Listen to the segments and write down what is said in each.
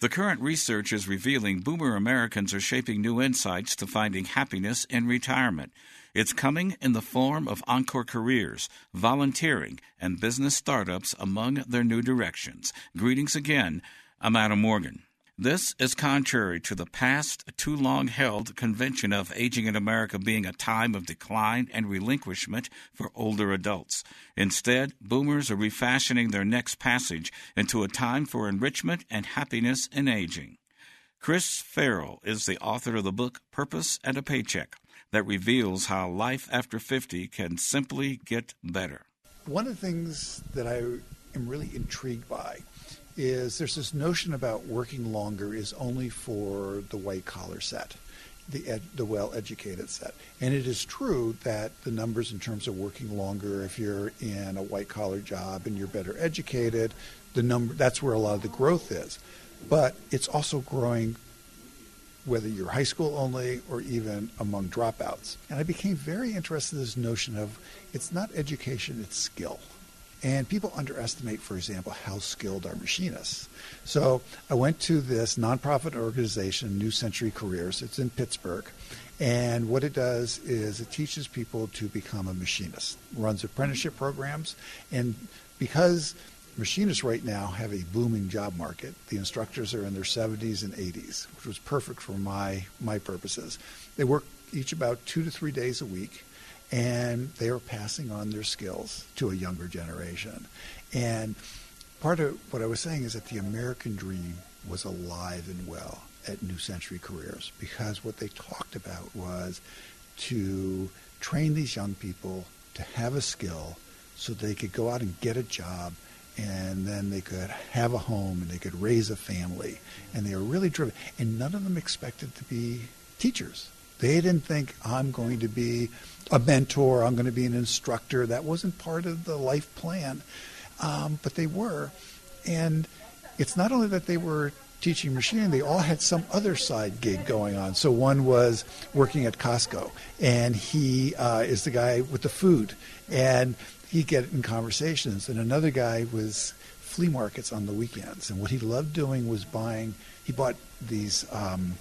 The current research is revealing boomer Americans are shaping new insights to finding happiness in retirement. It's coming in the form of encore careers, volunteering, and business startups among their new directions. Greetings again. I'm Adam Morgan. This is contrary to the past too long held convention of aging in America being a time of decline and relinquishment for older adults. Instead, boomers are refashioning their next passage into a time for enrichment and happiness in aging. Chris Farrell is the author of the book Purpose and a Paycheck that reveals how life after 50 can simply get better. One of the things that I am really intrigued by is there's this notion about working longer is only for the white collar set, the ed, the well educated set, and it is true that the numbers in terms of working longer, if you're in a white collar job and you're better educated, the number that's where a lot of the growth is, but it's also growing whether you're high school only or even among dropouts. And I became very interested in this notion of it's not education, it's skill. And people underestimate, for example, how skilled our machinists. So I went to this nonprofit organization, New Century Careers. It's in Pittsburgh. And what it does is it teaches people to become a machinist, runs apprenticeship programs. And because machinists right now have a booming job market, the instructors are in their 70s and 80s, which was perfect for my, my purposes. They work each about two to three days a week and they are passing on their skills to a younger generation. And part of what I was saying is that the American dream was alive and well at New Century Careers because what they talked about was to train these young people to have a skill so they could go out and get a job and then they could have a home and they could raise a family. And they were really driven. And none of them expected to be teachers they didn't think I'm going to be a mentor, I'm going to be an instructor. That wasn't part of the life plan, um, but they were. And it's not only that they were teaching machining, they all had some other side gig going on. So one was working at Costco, and he uh, is the guy with the food, and he get in conversations. And another guy was flea markets on the weekends, and what he loved doing was buying. He bought these. Um,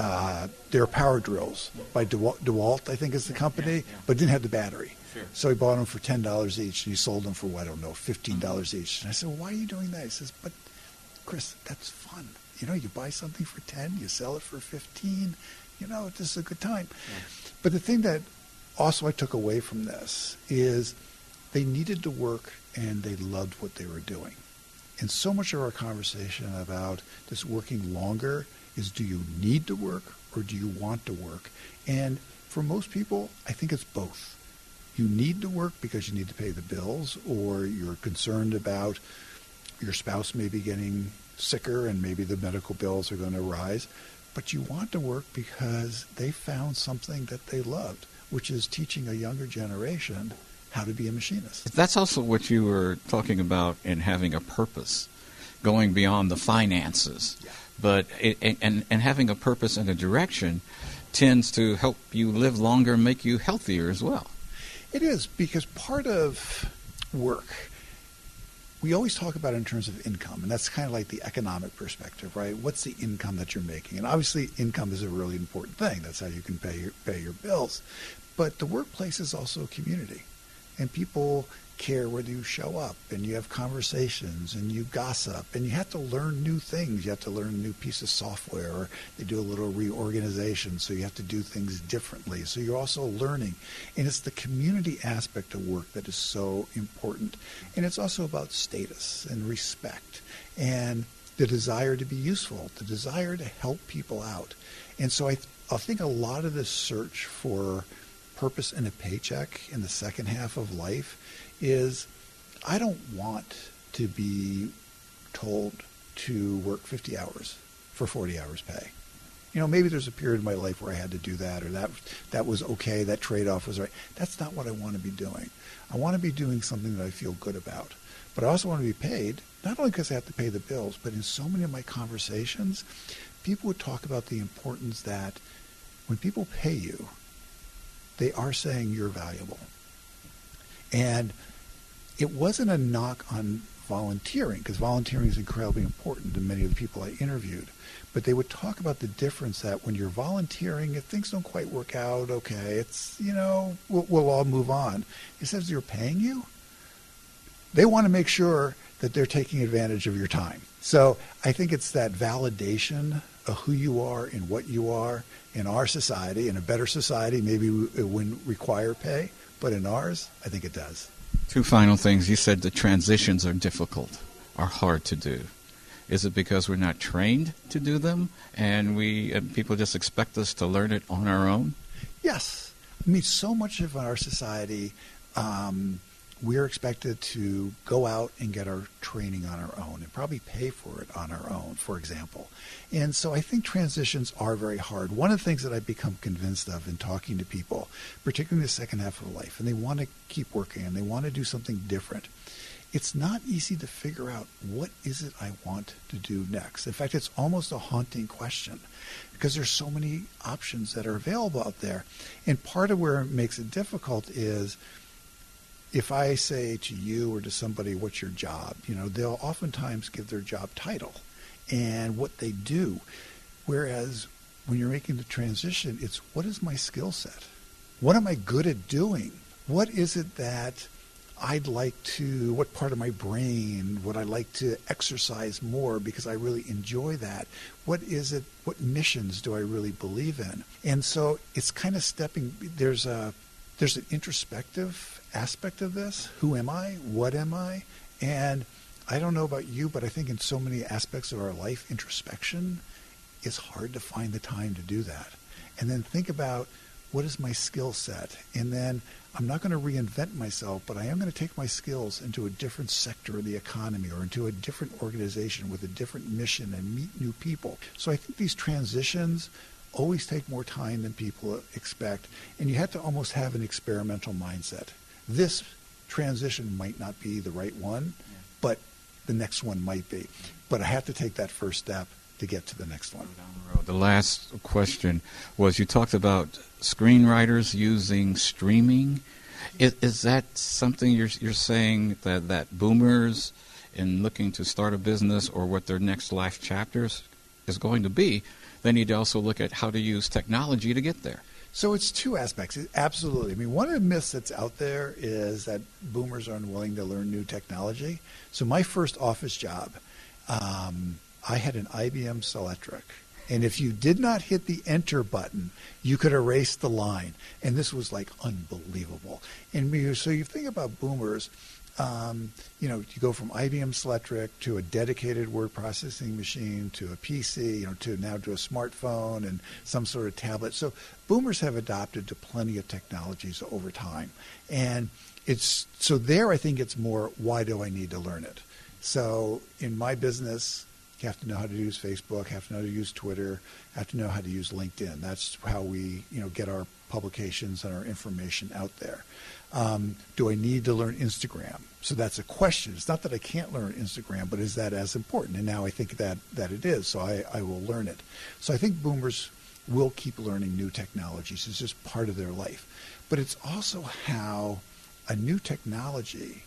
uh, they're power drills by DeWalt, DeWalt, I think is the company, yeah, yeah. but didn't have the battery. Sure. So he bought them for ten dollars each, and he sold them for what, I don't know, fifteen dollars each. And I said, well, "Why are you doing that?" He says, "But, Chris, that's fun. You know, you buy something for ten, you sell it for fifteen. You know, this is a good time." Yeah. But the thing that also I took away from this is they needed to work and they loved what they were doing. And so much of our conversation about this working longer is do you need to work or do you want to work? And for most people, I think it's both. You need to work because you need to pay the bills or you're concerned about your spouse maybe getting sicker and maybe the medical bills are going to rise. But you want to work because they found something that they loved, which is teaching a younger generation how to be a machinist. That's also what you were talking about in having a purpose, going beyond the finances. Yeah but it, and and having a purpose and a direction tends to help you live longer and make you healthier as well. It is because part of work we always talk about it in terms of income, and that's kind of like the economic perspective, right? What's the income that you're making? And obviously, income is a really important thing. That's how you can pay your, pay your bills. But the workplace is also a community, and people care whether you show up and you have conversations and you gossip and you have to learn new things. You have to learn a new piece of software or they do a little reorganization, so you have to do things differently. So you're also learning. And it's the community aspect of work that is so important. And it's also about status and respect and the desire to be useful, the desire to help people out. And so I, I think a lot of this search for purpose and a paycheck in the second half of life is I don't want to be told to work 50 hours for 40 hours pay. You know, maybe there's a period in my life where I had to do that or that that was okay, that trade-off was right. That's not what I want to be doing. I want to be doing something that I feel good about. But I also want to be paid, not only because I have to pay the bills, but in so many of my conversations, people would talk about the importance that when people pay you, they are saying you're valuable. And it wasn't a knock on volunteering because volunteering is incredibly important to many of the people I interviewed. But they would talk about the difference that when you're volunteering, if things don't quite work out, okay, it's, you know, we'll, we'll all move on. He says they're paying you. They want to make sure that they're taking advantage of your time. So I think it's that validation who you are and what you are in our society. In a better society, maybe it wouldn't require pay, but in ours, I think it does. Two final things. You said the transitions are difficult, are hard to do. Is it because we're not trained to do them, and we and people just expect us to learn it on our own? Yes, I mean, so much of our society um, we're expected to go out and get our training on our own and probably pay for it on our own, for example. And so I think transitions are very hard. One of the things that I've become convinced of in talking to people, particularly in the second half of life, and they want to keep working and they want to do something different. It's not easy to figure out what is it I want to do next. In fact, it's almost a haunting question because there's so many options that are available out there. And part of where it makes it difficult is if I say to you or to somebody, what's your job? You know, they'll oftentimes give their job title and what they do. Whereas when you're making the transition, it's what is my skill set? What am I good at doing? What is it that I'd like to, what part of my brain would I like to exercise more because I really enjoy that? What is it, what missions do I really believe in? And so it's kind of stepping, there's a, there's an introspective aspect of this. Who am I? What am I? And I don't know about you, but I think in so many aspects of our life, introspection is hard to find the time to do that. And then think about what is my skill set? And then I'm not going to reinvent myself, but I am going to take my skills into a different sector of the economy or into a different organization with a different mission and meet new people. So I think these transitions always take more time than people expect, and you have to almost have an experimental mindset this transition might not be the right one, but the next one might be. But I have to take that first step to get to the next one. The last question was you talked about screenwriters using streaming. Is, is that something you're, you're saying that, that boomers in looking to start a business or what their next life chapters is going to be, they need to also look at how to use technology to get there? So it's two aspects. Absolutely. I mean, one of the myths that's out there is that boomers are unwilling to learn new technology. So my first office job, um, I had an IBM Selectric. And if you did not hit the enter button, you could erase the line. And this was like unbelievable. And so you think about boomers, um, you know, you go from IBM Selectric to a dedicated word processing machine to a PC, you know, to now to a smartphone and some sort of tablet. So boomers have adopted to plenty of technologies over time, and it's so there. I think it's more why do I need to learn it? So in my business, you have to know how to use Facebook, have to know how to use Twitter, have to know how to use LinkedIn. That's how we, you know, get our publications and our information out there. Um, do I need to learn Instagram? So that's a question. It's not that I can't learn Instagram, but is that as important? And now I think that, that it is, so I, I will learn it. So I think boomers will keep learning new technologies. It's just part of their life. But it's also how a new technology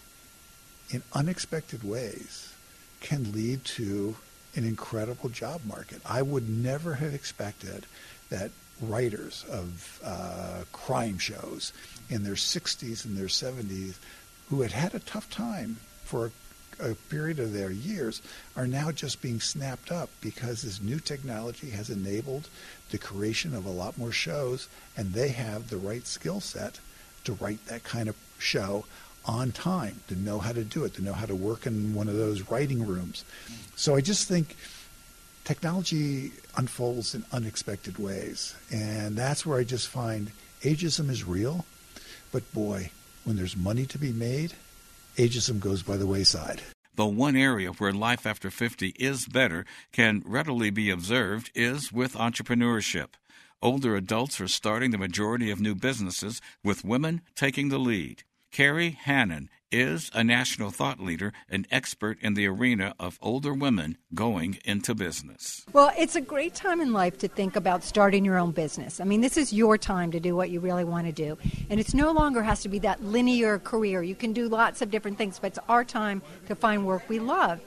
in unexpected ways can lead to an incredible job market. I would never have expected that writers of uh, crime shows in their 60s and their 70s who had had a tough time for a, a, period of their years are now just being snapped up because this new technology has enabled the creation of a lot more shows and they have the right skill set to write that kind of show on time, to know how to do it, to know how to work in one of those writing rooms. So I just think technology unfolds in unexpected ways. And that's where I just find ageism is real, but boy, when there's money to be made, ageism goes by the wayside. The one area where life after 50 is better can readily be observed is with entrepreneurship. Older adults are starting the majority of new businesses, with women taking the lead. Kerry Hannon is a national thought leader and expert in the arena of older women going into business. Well, it's a great time in life to think about starting your own business. I mean, this is your time to do what you really want to do. And it's no longer has to be that linear career. You can do lots of different things, but it's our time to find work we love.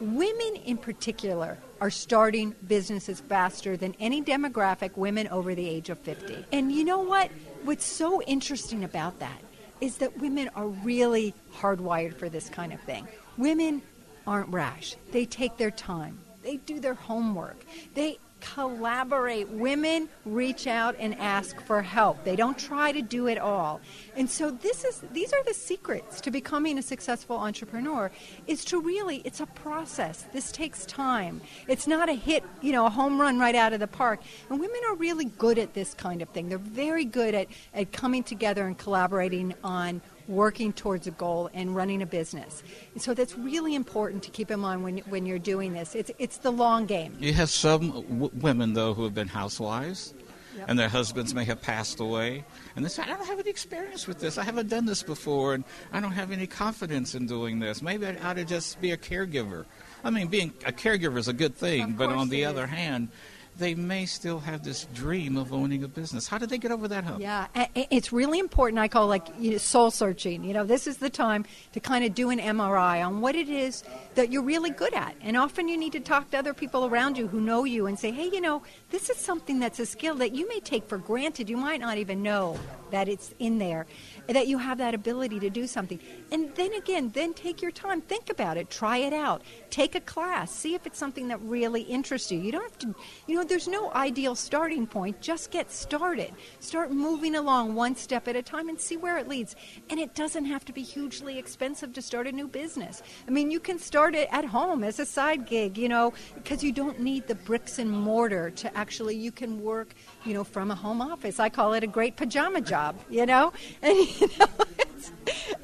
Women in particular are starting businesses faster than any demographic women over the age of 50. And you know what? What's so interesting about that is that women are really hardwired for this kind of thing. Women aren't rash. They take their time. They do their homework. They collaborate. Women reach out and ask for help. They don't try to do it all. And so this is these are the secrets to becoming a successful entrepreneur is to really it's a process. This takes time. It's not a hit, you know, a home run right out of the park. And women are really good at this kind of thing. They're very good at, at coming together and collaborating on working towards a goal and running a business. And so that's really important to keep in mind when, when you're doing this. It's, it's the long game. You have some w- women, though, who have been housewives. Yep. And their husbands may have passed away. And they say, I don't have any experience with this. I haven't done this before, and I don't have any confidence in doing this. Maybe I ought to just be a caregiver. I mean, being a caregiver is a good thing, but on the is. other hand, they may still have this dream of owning a business. How did they get over that hump? Yeah, it's really important. I call like you know, soul searching. You know, this is the time to kind of do an MRI on what it is that you're really good at. And often you need to talk to other people around you who know you and say, hey, you know, this is something that's a skill that you may take for granted. You might not even know that it's in there that you have that ability to do something. And then again, then take your time, think about it, try it out, take a class, see if it's something that really interests you. You don't have to, you know, there's no ideal starting point. Just get started. Start moving along one step at a time and see where it leads. And it doesn't have to be hugely expensive to start a new business. I mean, you can start it at home as a side gig, you know, because you don't need the bricks and mortar to actually, you can work, you know, from a home office. I call it a great pajama job, you know? And you know,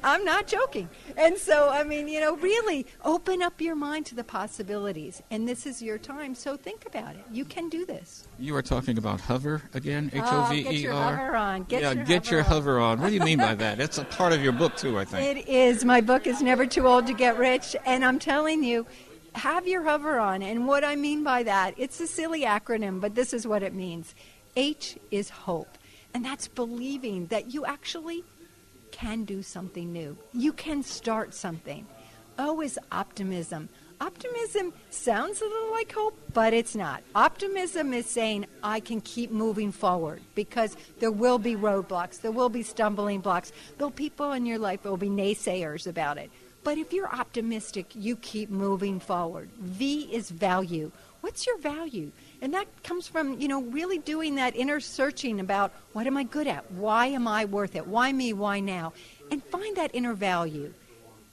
I'm not joking. And so, I mean, you know, really open up your mind to the possibilities. And this is your time, so think about it. You can do this. You are talking about hover again, ah, H O V E R. Get your hover on. Get yeah, your get hover your on. hover on. What do you mean by that? It's a part of your book too, I think. It is. My book is Never Too Old to Get Rich, and I'm telling you, have your hover on. And what I mean by that, it's a silly acronym, but this is what it means. H is hope. And that's believing that you actually can do something new. You can start something. O is optimism. Optimism sounds a little like hope, but it's not. Optimism is saying, I can keep moving forward because there will be roadblocks, there will be stumbling blocks, there'll be people in your life, there'll be naysayers about it. But if you're optimistic, you keep moving forward. V is value. What's your value? And that comes from, you know, really doing that inner searching about what am I good at? Why am I worth it? Why me? Why now? And find that inner value.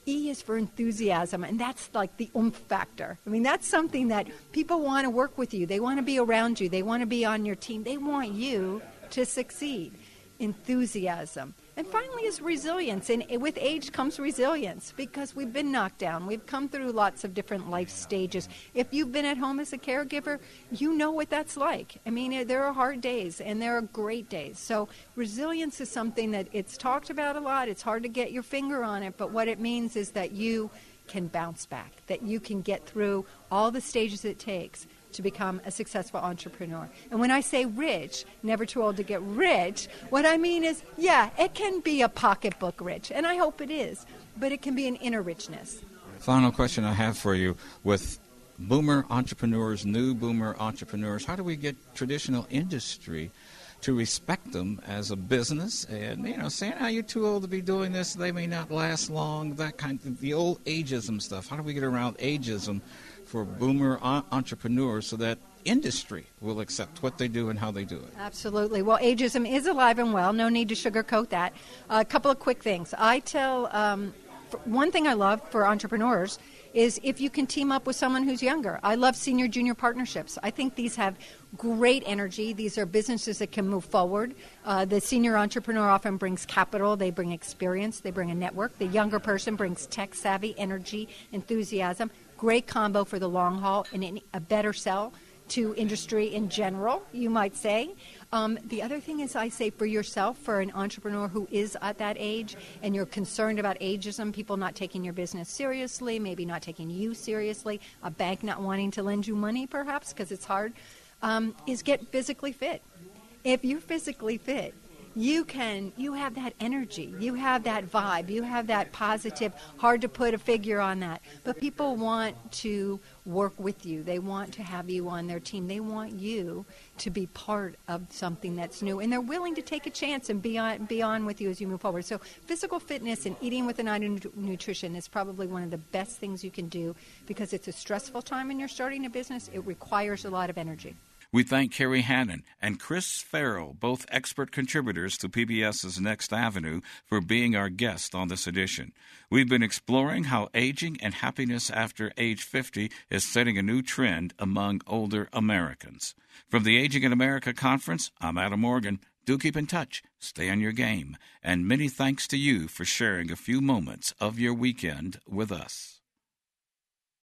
E is for enthusiasm, and that's like the oomph factor. I mean, that's something that people want to work with you. They want to be around you. They want to be on your team. They want you to succeed. Enthusiasm. And finally, is resilience. And with age comes resilience because we've been knocked down. We've come through lots of different life stages. If you've been at home as a caregiver, you know what that's like. I mean, eh, there are hard days and there are great days. So, resilience is something that it's talked about a lot. It's hard to get your finger on it, but what it means is that you can bounce back, that you can get through all the stages it takes to become a successful entrepreneur. And when I say rich, never too old to get rich, what I mean is, yeah, it can be a pocketbook rich, and I hope it is, but it can be an inner richness. Final question I have for you with boomer entrepreneurs, new boomer entrepreneurs, how do we get traditional industry? to respect them as a business and you know saying oh you're too old to be doing this they may not last long that kind of the old ageism stuff how do we get around ageism for boomer entrepreneurs so that industry will accept what they do and how they do it. Absolutely. Well, ageism is alive and well. No need to sugarcoat that. A couple of quick things. I tell um, one thing I love for entrepreneurs is if you can team up with someone who's younger. I love senior junior partnerships. I think these have great energy. These are businesses that can move forward. Uh, the senior entrepreneur often brings capital, they bring experience, they bring a network. The younger person brings tech savvy, energy, enthusiasm great combo for the long haul and a better sell to industry in general, you might say. Um, the other thing is, I say for yourself, for an entrepreneur who is at that age and you're concerned about ageism, people not taking your business seriously, maybe not taking you seriously, a bank not wanting to lend you money perhaps because it's hard, um, is get physically fit. If you're physically fit, you can you have that energy you have that vibe you have that positive hard to put a figure on that. But people want to work with you. They want to have you on their team. They want you to be part of something that's new and they're willing to take a chance and be on, be on with you as you move forward. So physical fitness and eating with an eye to nutrition is probably one of the best things you can do because it's a stressful time when you're starting a business. It requires a lot of energy we thank Kerry Hannon and Chris Farrell, both expert contributors to PBS's Next Avenue, for being our guest on this edition. We've been exploring how aging and happiness after age 50 is setting a new trend among older Americans. From the Aging in America Conference, I'm Adam Morgan. Do keep in touch, stay on your game, and many thanks to you for sharing a few moments of your weekend with us.